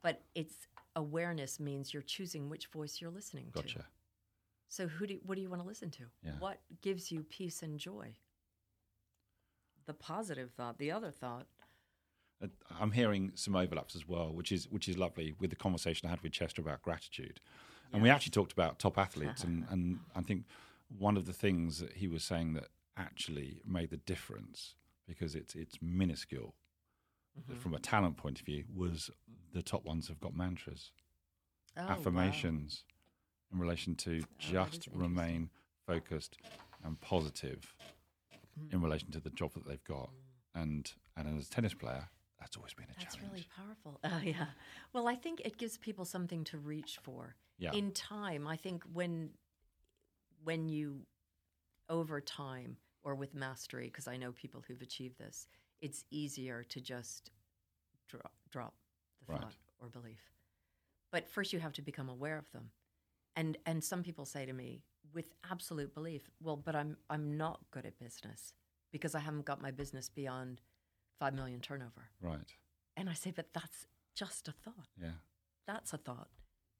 but its awareness means you're choosing which voice you're listening to. Gotcha. So who do what do you want to listen to? Yeah. What gives you peace and joy? The positive thought, the other thought. Uh, I'm hearing some overlaps as well, which is which is lovely with the conversation I had with Chester about gratitude, and we actually talked about top athletes, and [laughs] and I think one of the things that he was saying that actually made the difference because it's it's minuscule Mm-hmm. from a talent point of view was the top ones have got mantras, Oh, wow. affirmations in relation to Oh, just remain focused and positive Mm-hmm. in relation to the job that they've got, and and as a tennis player. That's always been a challenge. That's challenge. really powerful. [laughs] Oh yeah. Well, I think it gives people something to reach for. Yeah. In time, I think when when you over time or with mastery, because I know people who've achieved this, it's easier to just drop drop the Right. thought or belief. But first, you have to become aware of them. And and some people say to me with absolute belief, "Well, but I'm I'm not good at business because I haven't got my business beyond five million turnover." Right. And I say, but that's just a thought. Yeah. That's a thought.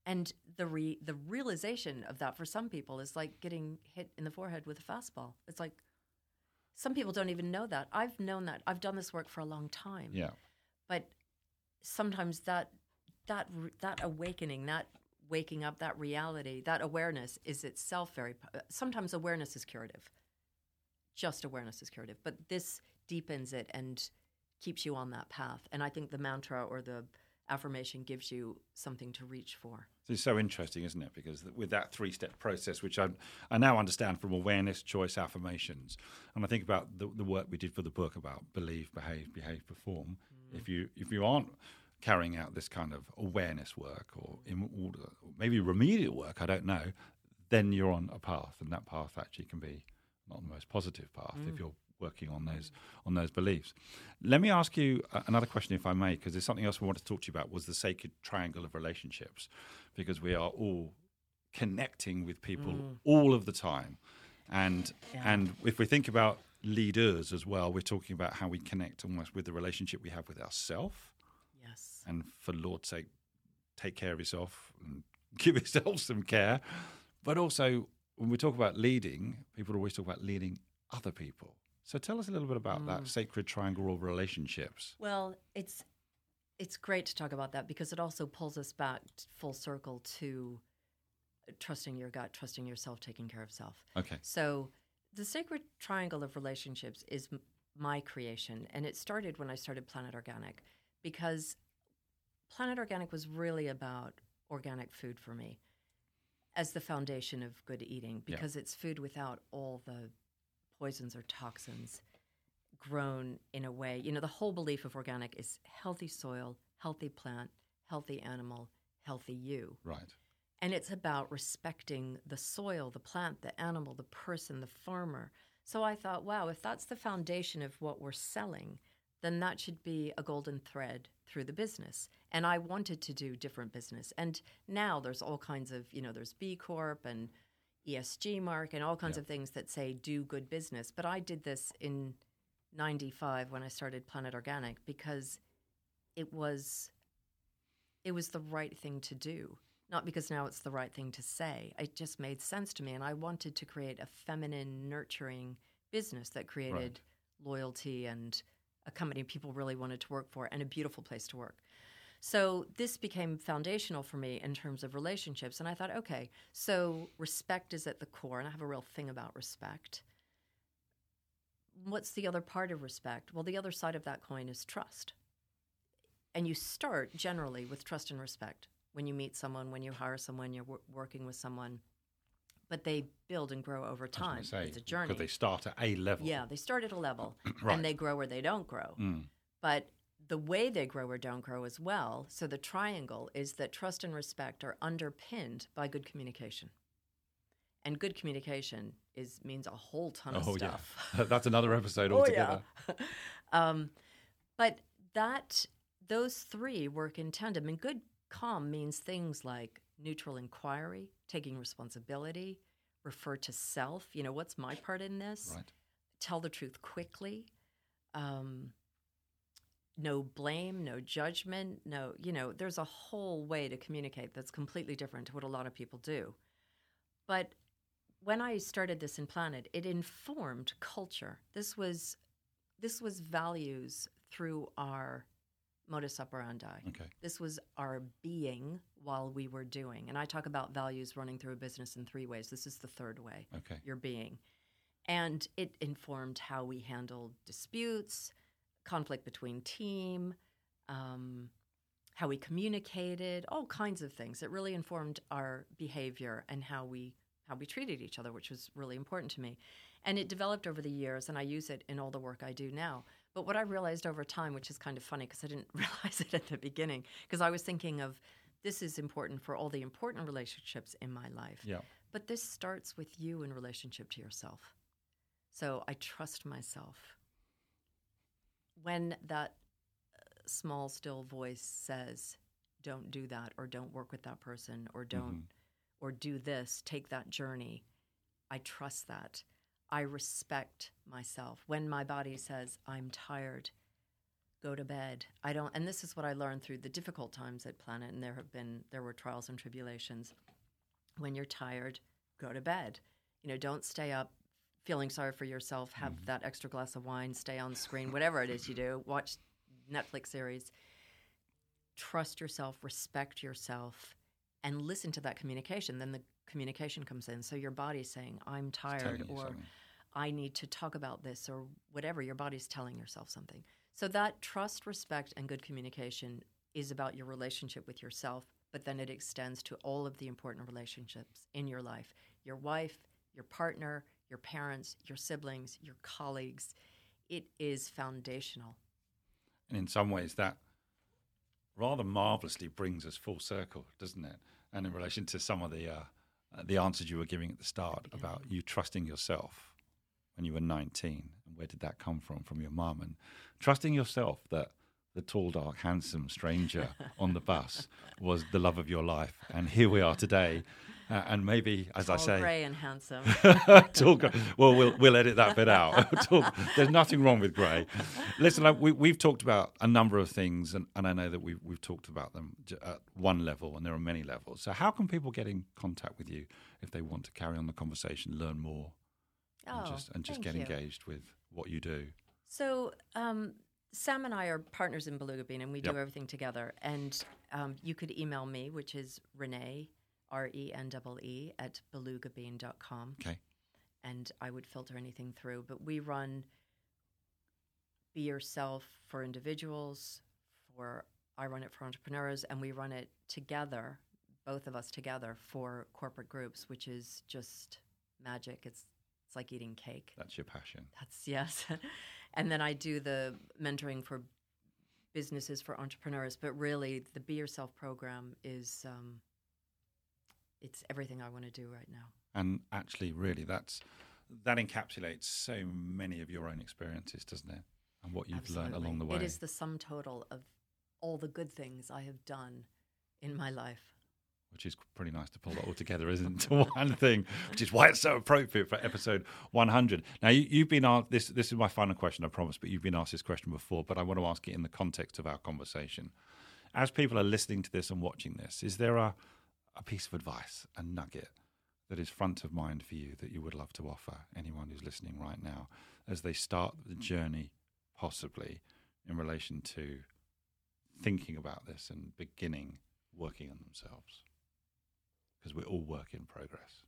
And the re- the realization of that for some people is like getting hit in the forehead with a fastball. It's like some people don't even know that. I've known that. I've done this work for a long time. Yeah. But sometimes that that that awakening, that waking up, that reality, that awareness is itself very. Sometimes awareness is curative. Just awareness is curative, but this deepens it and keeps you on that path. And I think the mantra or the affirmation gives you something to reach for. It's so interesting, isn't it? Because with that three-step process, which I, I now understand from awareness, choice, affirmations, and I think about the, the work we did for the book about believe, behave, behave, perform. Mm. If you if you aren't carrying out this kind of awareness work or in or maybe remedial work, I don't know, then you're on a path, and that path actually can be not the most positive path if mm. you're working on those on those beliefs. Let me ask you uh, another question, if I may, because there's something else we want to talk to you about was the sacred triangle of relationships, because we are all connecting with people all of the time, and and if we think about leaders as well, we're talking about how we connect almost with the relationship we have with ourselves, Yes. and for Lord's sake, take care of yourself and [laughs] give yourself some care, but also when we talk about leading, people always talk about leading other people. So tell us a little bit about that mm. sacred triangle of relationships. Well, it's it's great to talk about that because it also pulls us back full circle to trusting your gut, trusting yourself, taking care of self. Okay. So, the sacred triangle of relationships is m- my creation, and it started when I started Planet Organic because Planet Organic was really about organic food for me as the foundation of good eating Yeah. because it's food without all the poisons or toxins grown in a way. You know, the whole belief of organic is healthy soil, healthy plant, healthy animal, healthy you. Right. And it's about respecting the soil, the plant, the animal, the person, the farmer. So I thought, wow, if that's the foundation of what we're selling, then that should be a golden thread through the business. And I wanted to do different business. And now there's all kinds of, you know, there's B Corp and ESG mark and all kinds of things that say do good business. But I did this in 95 when I started Planet Organic because it was it was the right thing to do. Not because now it's the right thing to say. It just made sense to me. And I wanted to create a feminine, nurturing business that created loyalty and a company people really wanted to work for and a beautiful place to work. So this became foundational for me in terms of relationships. And I thought, okay, so respect is at the core, and I have a real thing about respect. What's the other part of respect? Well, the other side of that coin is trust. And you start generally with trust and respect when you meet someone, when you hire someone, you're wor- working with someone. but they build and grow over time. say, it's a journey. Because they start at a level. Yeah, they start at a level [clears throat] Right. and they grow or they don't grow. Mm. But the way they grow or don't grow as well, so the triangle is that trust and respect are underpinned by good communication. And good communication is means a whole ton of Oh, stuff. [laughs] yeah. That's another episode altogether. Oh, yeah. [laughs] um, but that those three work in tandem. And good calm means things like neutral inquiry, taking responsibility, refer to self. You know, what's my part in this? Right. Tell the truth quickly. Um, no blame, no judgment, no, you know, there's a whole way to communicate that's completely different to what a lot of people do. But when I started this in Planet, it informed culture. This was this was values through our modus operandi. Okay. This was our being while we were doing. And I talk about values running through a business in three ways. This is the third way Okay. your being. And it informed how we handled disputes, conflict between team, um, how we communicated, all kinds of things. It really informed our behavior and how we how we treated each other, which was really important to me. And it developed over the years, and I use it in all the work I do now. But what I realized over time, which is kind of funny because I didn't [laughs] realize it at the beginning, because I was thinking of this is important for all the important relationships in my life. Yeah. But this starts with you in relationship to yourself. So I trust myself. When that uh, small, still voice says, don't do that, or don't work with that person, or don't, Mhm. or do this, take that journey, I trust that. I respect myself. When my body says, I'm tired, go to bed. I don't, and this is what I learned through the difficult times at Planet, and there have been, there were trials and tribulations. When you're tired, go to bed. You know, don't stay up feeling sorry for yourself, have that extra glass of wine, stay on screen, whatever it is you do, watch Netflix series. Trust yourself, respect yourself, and listen to that communication. Then the communication comes in. So your body's saying, I'm tired, or something. I need to talk about this, or whatever. Your body's telling yourself something. So that trust, respect, and good communication is about your relationship with yourself, but then it extends to all of the important relationships in your life your wife, your partner, your parents, your siblings, your colleagues. It is foundational. And in some ways, that rather marvelously brings us full circle, doesn't it? And in relation to some of the uh, uh, the answers you were giving at the start about you trusting yourself when you were 19, and where did that come from? From your mum, and trusting yourself that the tall, dark, handsome stranger [laughs] on the bus was the love of your life, and here we are today. Uh, and maybe, as I say, gray, and handsome. [laughs] Talk, well, we'll we'll edit that bit out. [laughs] Talk, there's nothing wrong with grey. Listen, like, we, we've talked about a number of things, and, and I know that we've we've talked about them at one level, and there are many levels. So, how can people get in contact with you if they want to carry on the conversation, learn more, and Oh, just and just get you. engaged with what you do? So um, Sam and I are partners in Beluga Bean, and we Yep. do everything together. And um, you could email me, which is Renee, R E N E E, at belugabean.com, Okay, and I would filter anything through. But we run Be Yourself for individuals, for I run it for entrepreneurs, and we run it together, both of us together, for corporate groups, which is just magic. It's it's like eating cake. that's your passion. That's yes. [laughs] and then I do the mentoring for businesses for entrepreneurs, but really the Be Yourself program is um, it's everything I want to do right now. And actually, really, that's that encapsulates so many of your own experiences, doesn't it? And what you've learned along the way. It is the sum total of all the good things I have done in my life. which is pretty nice to pull that all together, isn't it? [laughs] One thing, which is why it's so appropriate for episode 100. Now, you, you've been asked this. This is my final question, I promise, but you've been asked this question before. But I want to ask it in the context of our conversation. As people are listening to this and watching this, is there a a piece of advice, a nugget that is front of mind for you that you would love to offer anyone who's listening right now as they start the journey, possibly in relation to thinking about this and beginning working on themselves? Because we're all work in progress.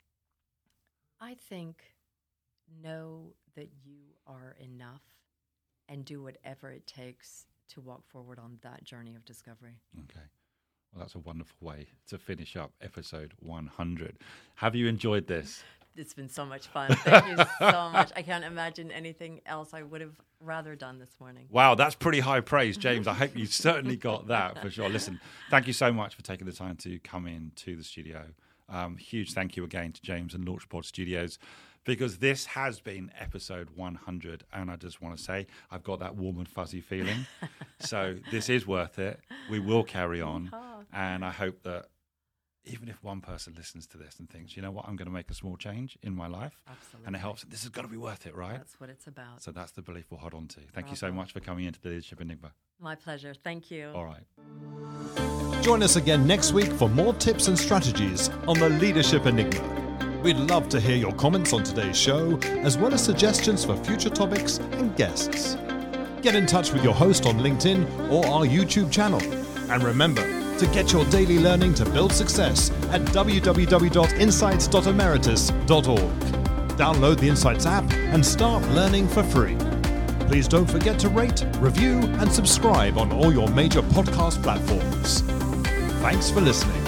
I think know that you are enough and do whatever it takes to walk forward on that journey of discovery. Okay. Well, that's a wonderful way to finish up episode 100. Have you enjoyed this? It's been so much fun. Thank you [laughs] so much. I can't imagine anything else I would have rather done this morning. Wow, that's pretty high praise, James. I hope you certainly got that for sure. Listen, thank you so much for taking the time to come in to the studio. Um, huge thank you again to James and Launchpod Studios because this has been episode 100. And I just want to say, I've got that warm and fuzzy feeling. [laughs] so this is worth it. We will carry on. And I hope that even if one person listens to this and thinks, you know what, I'm going to make a small change in my life, Absolutely. and it helps, this has got to be worth it, right? That's what it's about. So that's the belief we'll hold on to. Thank you so much for coming into the Leadership Enigma. My pleasure. Thank you. All right. Join us again next week for more tips and strategies on the Leadership Enigma. We'd love to hear your comments on today's show, as well as suggestions for future topics and guests. Get in touch with your host on LinkedIn or our YouTube channel. And remember to get your daily learning to build success at www.insights.emeritus.org. Download the Insights app and start learning for free. Please don't forget to rate, review, and subscribe on all your major podcast platforms. Thanks for listening.